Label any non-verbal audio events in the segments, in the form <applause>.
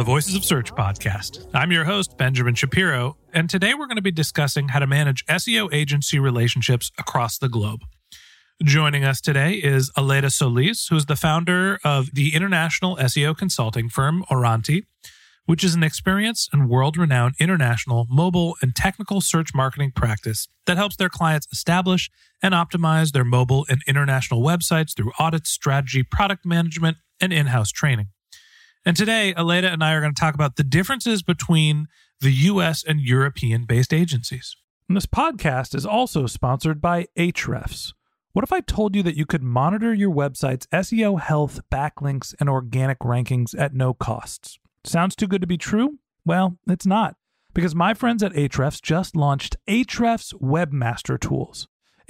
the Voices of Search podcast. I'm your host, Benjamin Shapiro, and today we're going to be discussing how to manage SEO agency relationships across the globe. Joining us today is Aleyda Solis, who is the founder of the international SEO consulting firm Orainti, which is an experienced and world renowned international mobile and technical search marketing practice that helps their clients establish and optimize their mobile and international websites through audits, strategy, product management, and in house training. And today, Aleyda and I are going to talk about the differences between the US and European based agencies. And this podcast is also sponsored by Ahrefs. What if I told you that you could monitor your website's SEO health, backlinks, and organic rankings at no costs? Sounds too good to be true? Well, it's not, because my friends at Ahrefs just launched Ahrefs Webmaster Tools.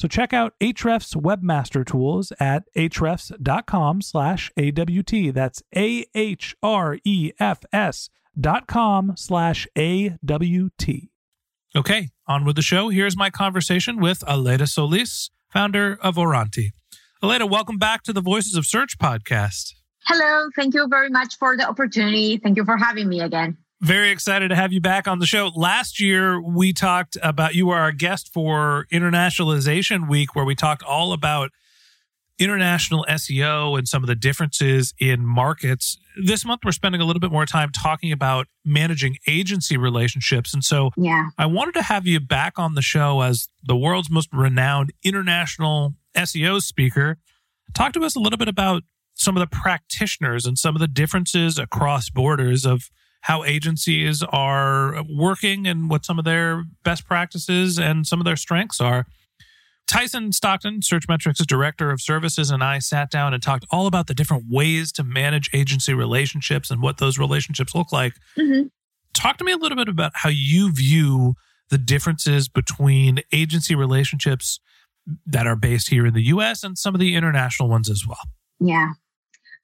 So check out Ahrefs Webmaster Tools at ahrefs.com slash AWT. That's A-H-R-E-F-S dot com slash A-W-T. Okay, on with the show. Here's my conversation with Aleyda Solis, founder of Orainti. Aleyda, welcome back to the Voices of Search podcast. Hello. Thank you very much for the opportunity. Thank you for having me again. Very excited to have you back on the show. Last year, we talked about you were our guest for Internationalization Week, where we talked all about international SEO and some of the differences in markets. This month, we're spending a little bit more time talking about managing agency relationships. And so Yeah. I wanted to have you back on the show as the world's most renowned international SEO speaker. Talk to us a little bit about some of the practitioners and some of the differences across borders of how agencies are working and what some of their best practices and some of their strengths are. Tyson Stockton, Searchmetrics' director of services, and I sat down and talked all about the different ways to manage agency relationships and what those relationships look like. hmm Talk to me a little bit about how you view the differences between agency relationships that are based here in the US and some of the international ones as well. Yeah.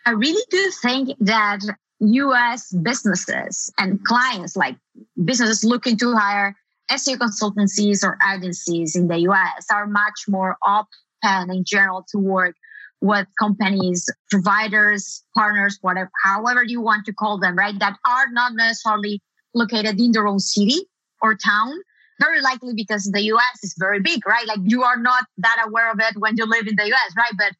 I really do think that US businesses and clients, like businesses looking to hire SEO consultancies or agencies in the US, are much more open in general to work with companies, providers, partners, whatever, however you want to call them, right? That are not necessarily located in their own city or town. Very likely because the US is very big, right? Like you are not that aware of it when you live in the US, right? But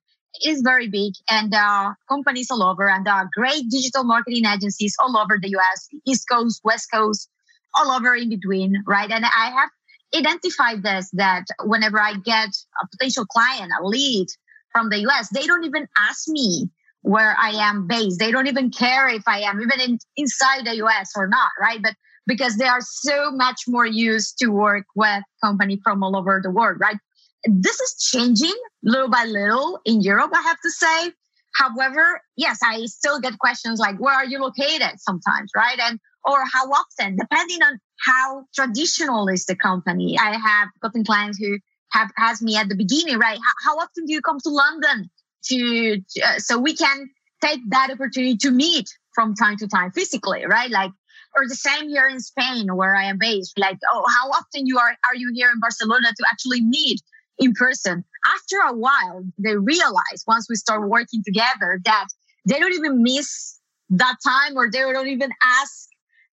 is very big and are companies all over and are great digital marketing agencies all over the US, East Coast, West Coast, all over in between, right? And I have identified this that whenever I get a potential client, a lead from the US, they don't even ask me where I am based. They don't even care if I am even in, inside the US or not, right? But because they are so much more used to work with company from all over the world, right? This is changing little by little in Europe, I have to say. However, yes, I still get questions like, where are you located sometimes, right? And, or how often, depending on how traditional is the company. I have gotten clients who have asked me at the beginning, right? How, how often do you come to London to, uh, so we can take that opportunity to meet from time to time physically, right? Like, or the same here in Spain where I am based. Like, oh, how often you are are you here in Barcelona to actually meet in person? After a while, they realize once we start working together that they don't even miss that time or they don't even ask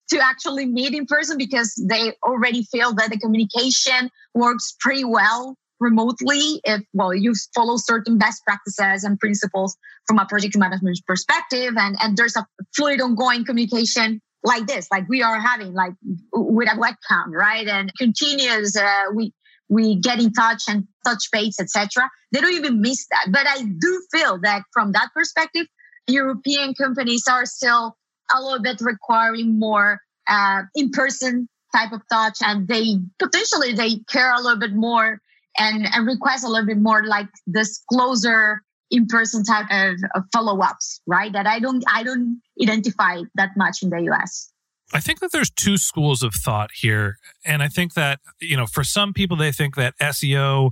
to actually meet in person because they already feel that the communication works pretty well remotely if well you follow certain best practices and principles from a project management perspective and and there's a fluid ongoing communication like this like we are having like with a webcam right and continuous uh, we we get in touch and touch base etc they don't even miss that. But i do feel that from that perspective european companies are still a little bit requiring more uh, in-person type of touch and they potentially they care a little bit more and, and request a little bit more like this closer in-person type of, of follow-ups right? That i don't i don't identify that much in the us I think that there's two schools of thought here. And I think that, you know, for some people, they think that SEO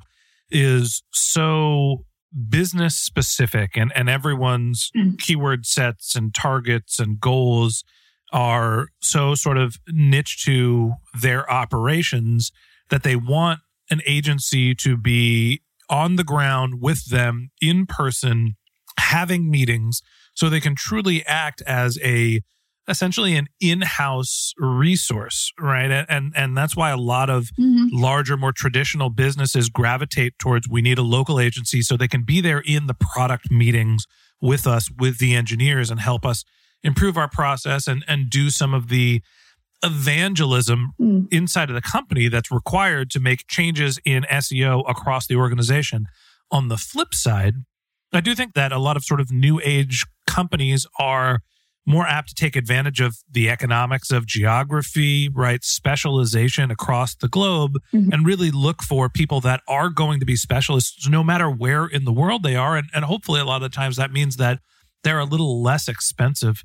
is so business specific and, and everyone's mm. keyword sets and targets and goals are so sort of niche to their operations that they want an agency to be on the ground with them in person, having meetings so they can truly act as a essentially an in-house resource right and and that's why a lot of mm-hmm. larger more traditional businesses gravitate towards we need a local agency so they can be there in the product meetings with us with the engineers and help us improve our process and and do some of the evangelism mm. inside of the company that's required to make changes in SEO across the organization on the flip side I do think that a lot of sort of new age companies are more apt to take advantage of the economics of geography, right? Specialization across the globe mm-hmm. and really look for people that are going to be specialists no matter where in the world they are. And, and hopefully, a lot of the times that means that they're a little less expensive.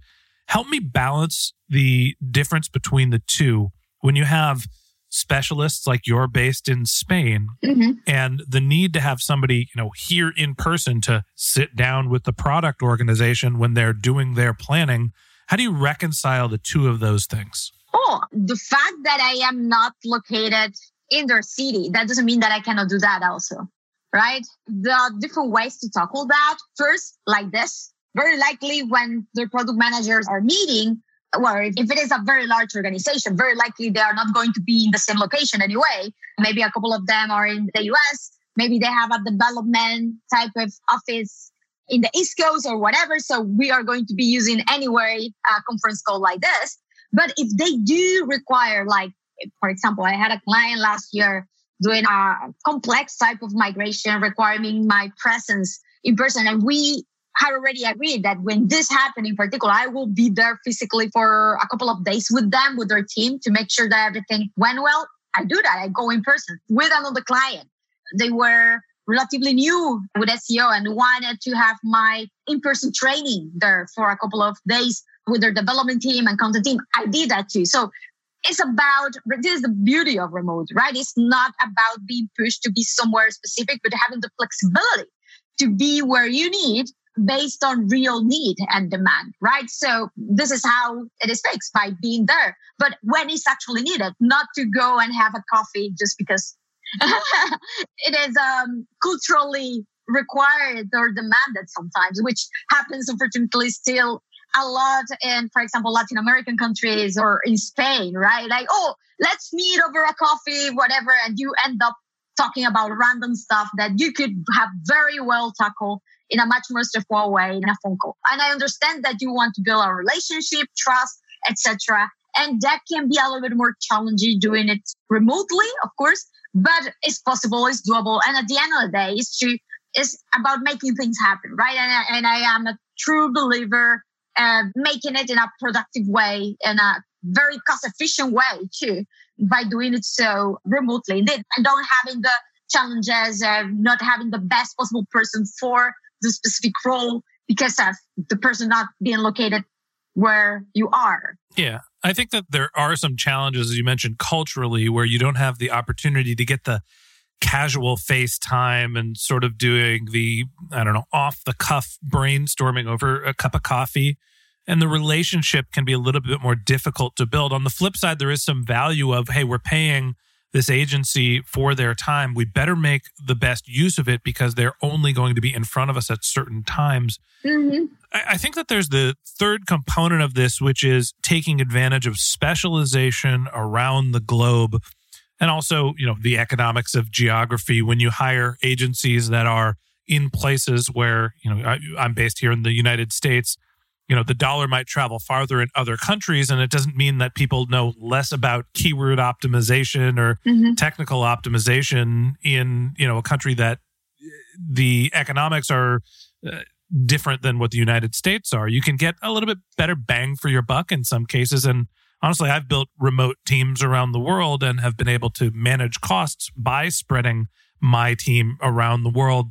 Help me balance the difference between the two when you have specialists like you're based in Spain mm-hmm. and the need to have somebody, you know, here in person to sit down with the product organization when they're doing their planning. How do you reconcile the two of those things? Oh, the fact that I am not located in their city, that doesn't mean that I cannot do that also, right? There are different ways to tackle that. First, like this, very likely when the product managers are meeting, well, if it is a very large organization, very likely they are not going to be in the same location anyway. Maybe a couple of them are in the US. Maybe they have a development type of office in the East Coast or whatever. So we are going to be using anyway a conference call like this. But if they do require, like, for example, I had a client last year doing a complex type of migration requiring my presence in person. And we had already agreed that when this happened in particular, I will be there physically for a couple of days with them, with their team to make sure that everything went well. I do that. I go in person with another client. They were relatively new with SEO and wanted to have my in-person training there for a couple of days with their development team and content team. I did that too. So it's about this is the beauty of remote, right? It's not about being pushed to be somewhere specific, but having the flexibility to be where you need based on real need and demand, right? So this is how it is fixed by being there. But when it's actually needed, not to go and have a coffee just because <laughs> it is um, culturally required or demanded sometimes, which happens unfortunately still a lot in, for example, Latin American countries or in Spain, right? Like, oh, let's meet over a coffee, whatever. And you end up talking about random stuff that you could have very well tackled in a much more straightforward way in a phone call. And I understand that you want to build a relationship, trust, etc. And that can be a little bit more challenging doing it remotely, of course, but it's possible, it's doable. And at the end of the day, it's to it's about making things happen, right? And I, and I am a true believer uh, making it in a productive way in a very cost efficient way too by doing it so remotely and don't having the challenges of not having the best possible person for the specific role because of the person not being located where you are. Yeah. I think that there are some challenges, as you mentioned, culturally, where you don't have the opportunity to get the casual FaceTime and sort of doing the, I don't know, off the cuff brainstorming over a cup of coffee. And the relationship can be a little bit more difficult to build. On the flip side, there is some value of, hey, we're paying this agency for their time. We better make the best use of it because they're only going to be in front of us at certain times. Mm-hmm. I, I think that there's the third component of this, which is taking advantage of specialization around the globe and also you know the economics of geography when you hire agencies that are in places where you know I, i'm based here in the united states you know the dollar might travel farther in other countries and it doesn't mean that people know less about keyword optimization or mm-hmm. technical optimization in you know a country that the economics are uh, different than what the united states are you can get a little bit better bang for your buck in some cases and honestly i've built remote teams around the world and have been able to manage costs by spreading my team around the world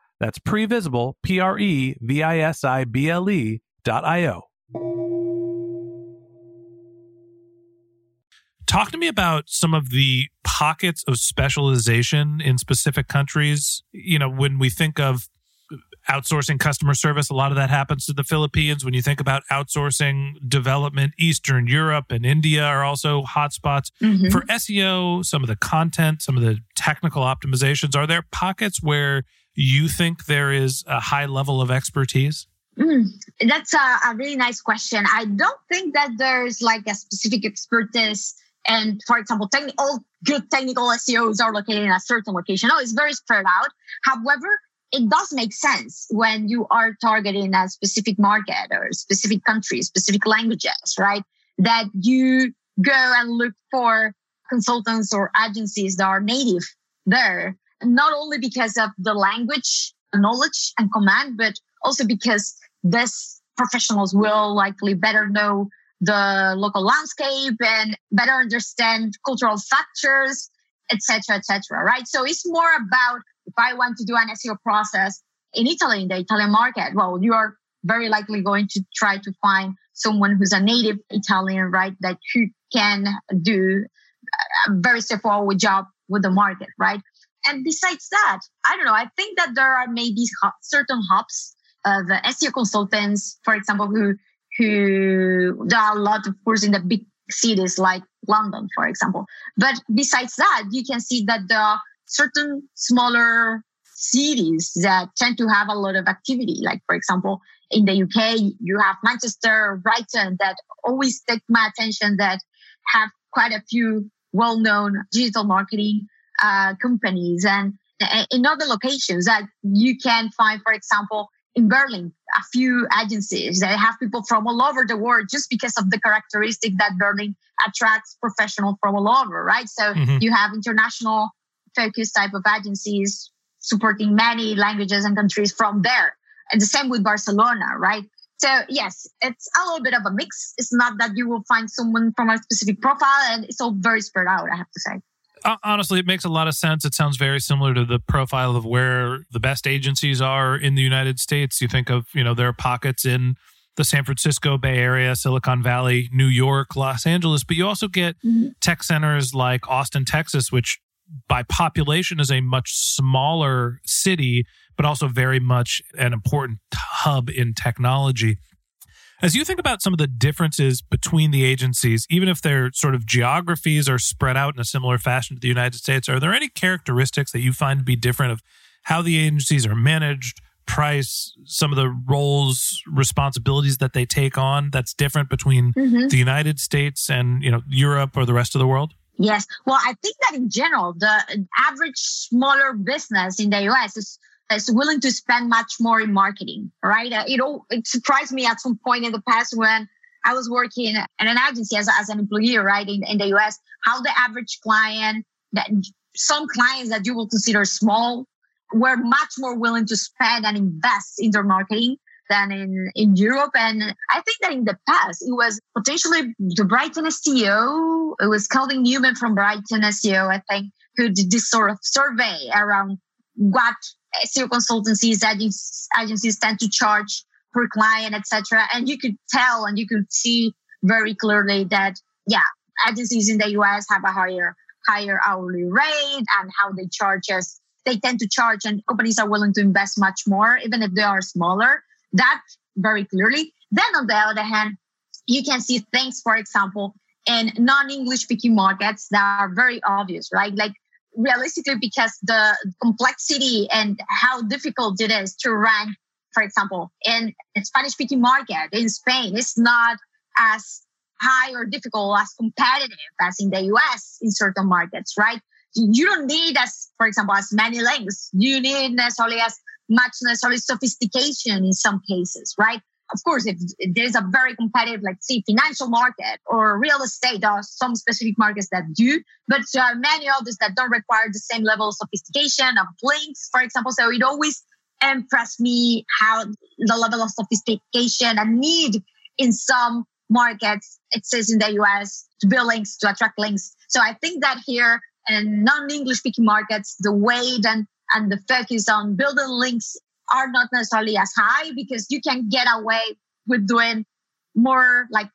that's previsible, P R E V I S I B L E dot I O. Talk to me about some of the pockets of specialization in specific countries. You know, when we think of outsourcing customer service, a lot of that happens to the Philippines. When you think about outsourcing development, Eastern Europe and India are also hotspots. Mm-hmm. For SEO, some of the content, some of the technical optimizations, are there pockets where you think there is a high level of expertise? Mm, that's a, a, really nice question. I don't think that there's like a specific expertise. And for example, all good technical SEOs are located in a certain location. No, it's very spread out. However, it does make sense when you are targeting a specific market or specific country, specific languages, right? That you go and look for consultants or agencies that are native there not only because of the language knowledge and command, but also because these professionals will likely better know the local landscape and better understand cultural factors, etc., etc. right? So it's more about if I want to do an SEO process in Italy, in the Italian market, well, you are very likely going to try to find someone who's a native Italian, right? That who can do a very straightforward job with the market, right? And besides that, I don't know. I think that there are maybe certain hubs of SEO consultants, for example, who who there are a lot, of course, in the big cities like London, for example. But besides that, you can see that there are certain smaller cities that tend to have a lot of activity. Like, for example, in the UK, you have Manchester, Brighton that always take my attention that have quite a few well-known digital marketing uh, companies and uh, in other locations that you can find, for example, in Berlin, a few agencies that have people from all over the world just because of the characteristic that Berlin attracts professionals from all over, right? So mm-hmm. you have international focused type of agencies supporting many languages and countries from there. And the same with Barcelona, right? So yes, it's a little bit of a mix. It's not that you will find someone from a specific profile and it's all very spread out, I have to say. Honestly, it makes a lot of sense. It sounds very similar to the profile of where the best agencies are in the United States. You think of, you know, there are pockets in the San Francisco Bay Area, Silicon Valley, New York, Los Angeles, but you also get mm-hmm. tech centers like Austin, Texas, which by population is a much smaller city, but also very much an important hub in technology. As you think about some of the differences between the agencies, even if their sort of geographies are spread out in a similar fashion to the United States, are there any characteristics that you find to be different of how the agencies are managed, price, some of the roles, responsibilities that they take on that's different between mm-hmm. the United States and, you know, Europe or the rest of the world? Yes. Well, I think that in general, the average smaller business in the US is is willing to spend much more in marketing, right? Uh, all, it surprised me at some point in the past when I was working in an agency as, as an employee, right, in, in the US, how the average client, that some clients that you will consider small were much more willing to spend and invest in their marketing than in, in Europe. And I think that in the past, it was potentially the Brighton SEO. It was Kelvin Newman from Brighton SEO, I think, who did this sort of survey around what Uh, SEO consultancies, agencies tend to charge per client, etc. And you could tell and you could see very clearly that, yeah, agencies in the US have a higher higher hourly rate and how they charge us. They tend to charge, and companies are willing to invest much more, even if they are smaller. That very clearly. Then on the other hand, you can see things, for example, in non-English speaking markets that are very obvious, right? Like realistically because the complexity and how difficult it is to rank for example in spanish speaking market in spain it's not as high or difficult as competitive as in the us in certain markets right? You don't need as for example as many links. You need necessarily as much necessarily sophistication in some cases right of course, if, there's a very competitive, like say, financial market or real estate, are some specific markets that do, but there are many others that don't require the same level of sophistication of links, for example. So it always impressed me how the level of sophistication and need in some markets exists in the US to build links, to attract links. So I think that here in non-English speaking markets, the weight and, and the focus on building links are not necessarily as high because you can get away with doing more like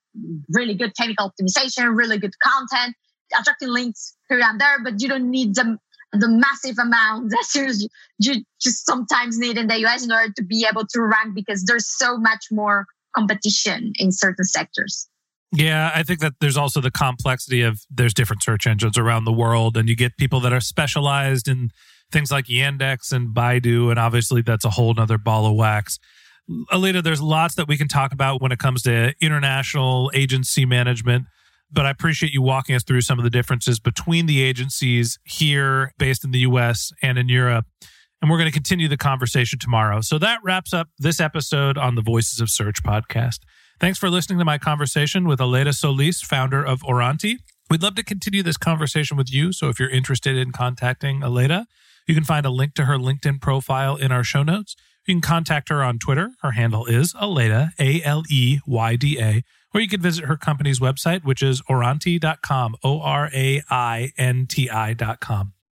really good technical optimization, really good content, attracting links here and there, but you don't need the, the massive amount <laughs> that you, you just sometimes need in the US in order to be able to rank because there's so much more competition in certain sectors. Yeah, I think that there's also the complexity of there's different search engines around the world, and you get people that are specialized in things like Yandex and Baidu, and obviously that's a whole nother ball of wax. Aleyda, there's lots that we can talk about when it comes to international agency management, but I appreciate you walking us through some of the differences between the agencies here based in the US and in Europe. And we're going to continue the conversation tomorrow. So that wraps up this episode on the Voices of Search podcast. Thanks for listening to my conversation with Aleyda Solis, founder of Orainti. We'd love to continue this conversation with you. So if you're interested in contacting Aleyda, you can find a link to her LinkedIn profile in our show notes. You can contact her on Twitter. Her handle is Aleyda, A L E Y D A, or you can visit her company's website, which is orainti.com, O R A I N T I.com.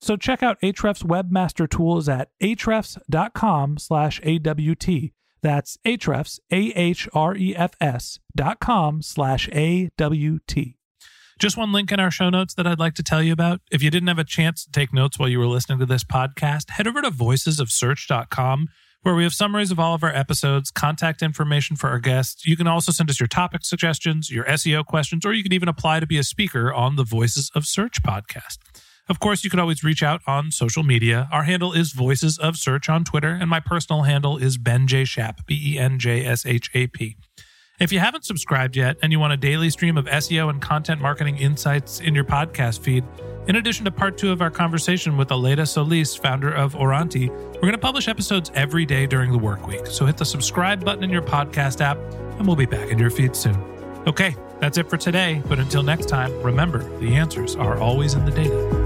So check out Ahrefs Webmaster Tools at ahrefs.com slash AWT. That's Ahrefs, A-H-R-E-F-S dot com slash A-W-T. Just one link in our show notes that I'd like to tell you about. If you didn't have a chance to take notes while you were listening to this podcast, head over to voicesofsearch.com where we have summaries of all of our episodes, contact information for our guests. You can also send us your topic suggestions, your SEO questions, or you can even apply to be a speaker on the Voices of Search podcast. Of course, you can always reach out on social media. Our handle is Voices of Search on Twitter, and my personal handle is Ben J. Shap, B E N J S H A P. If you haven't subscribed yet and you want a daily stream of SEO and content marketing insights in your podcast feed, in addition to part two of our conversation with Aleyda Solis, founder of Orainti, we're going to publish episodes every day during the work week. So hit the subscribe button in your podcast app, and we'll be back in your feed soon. Okay, that's it for today. But until next time, remember the answers are always in the data.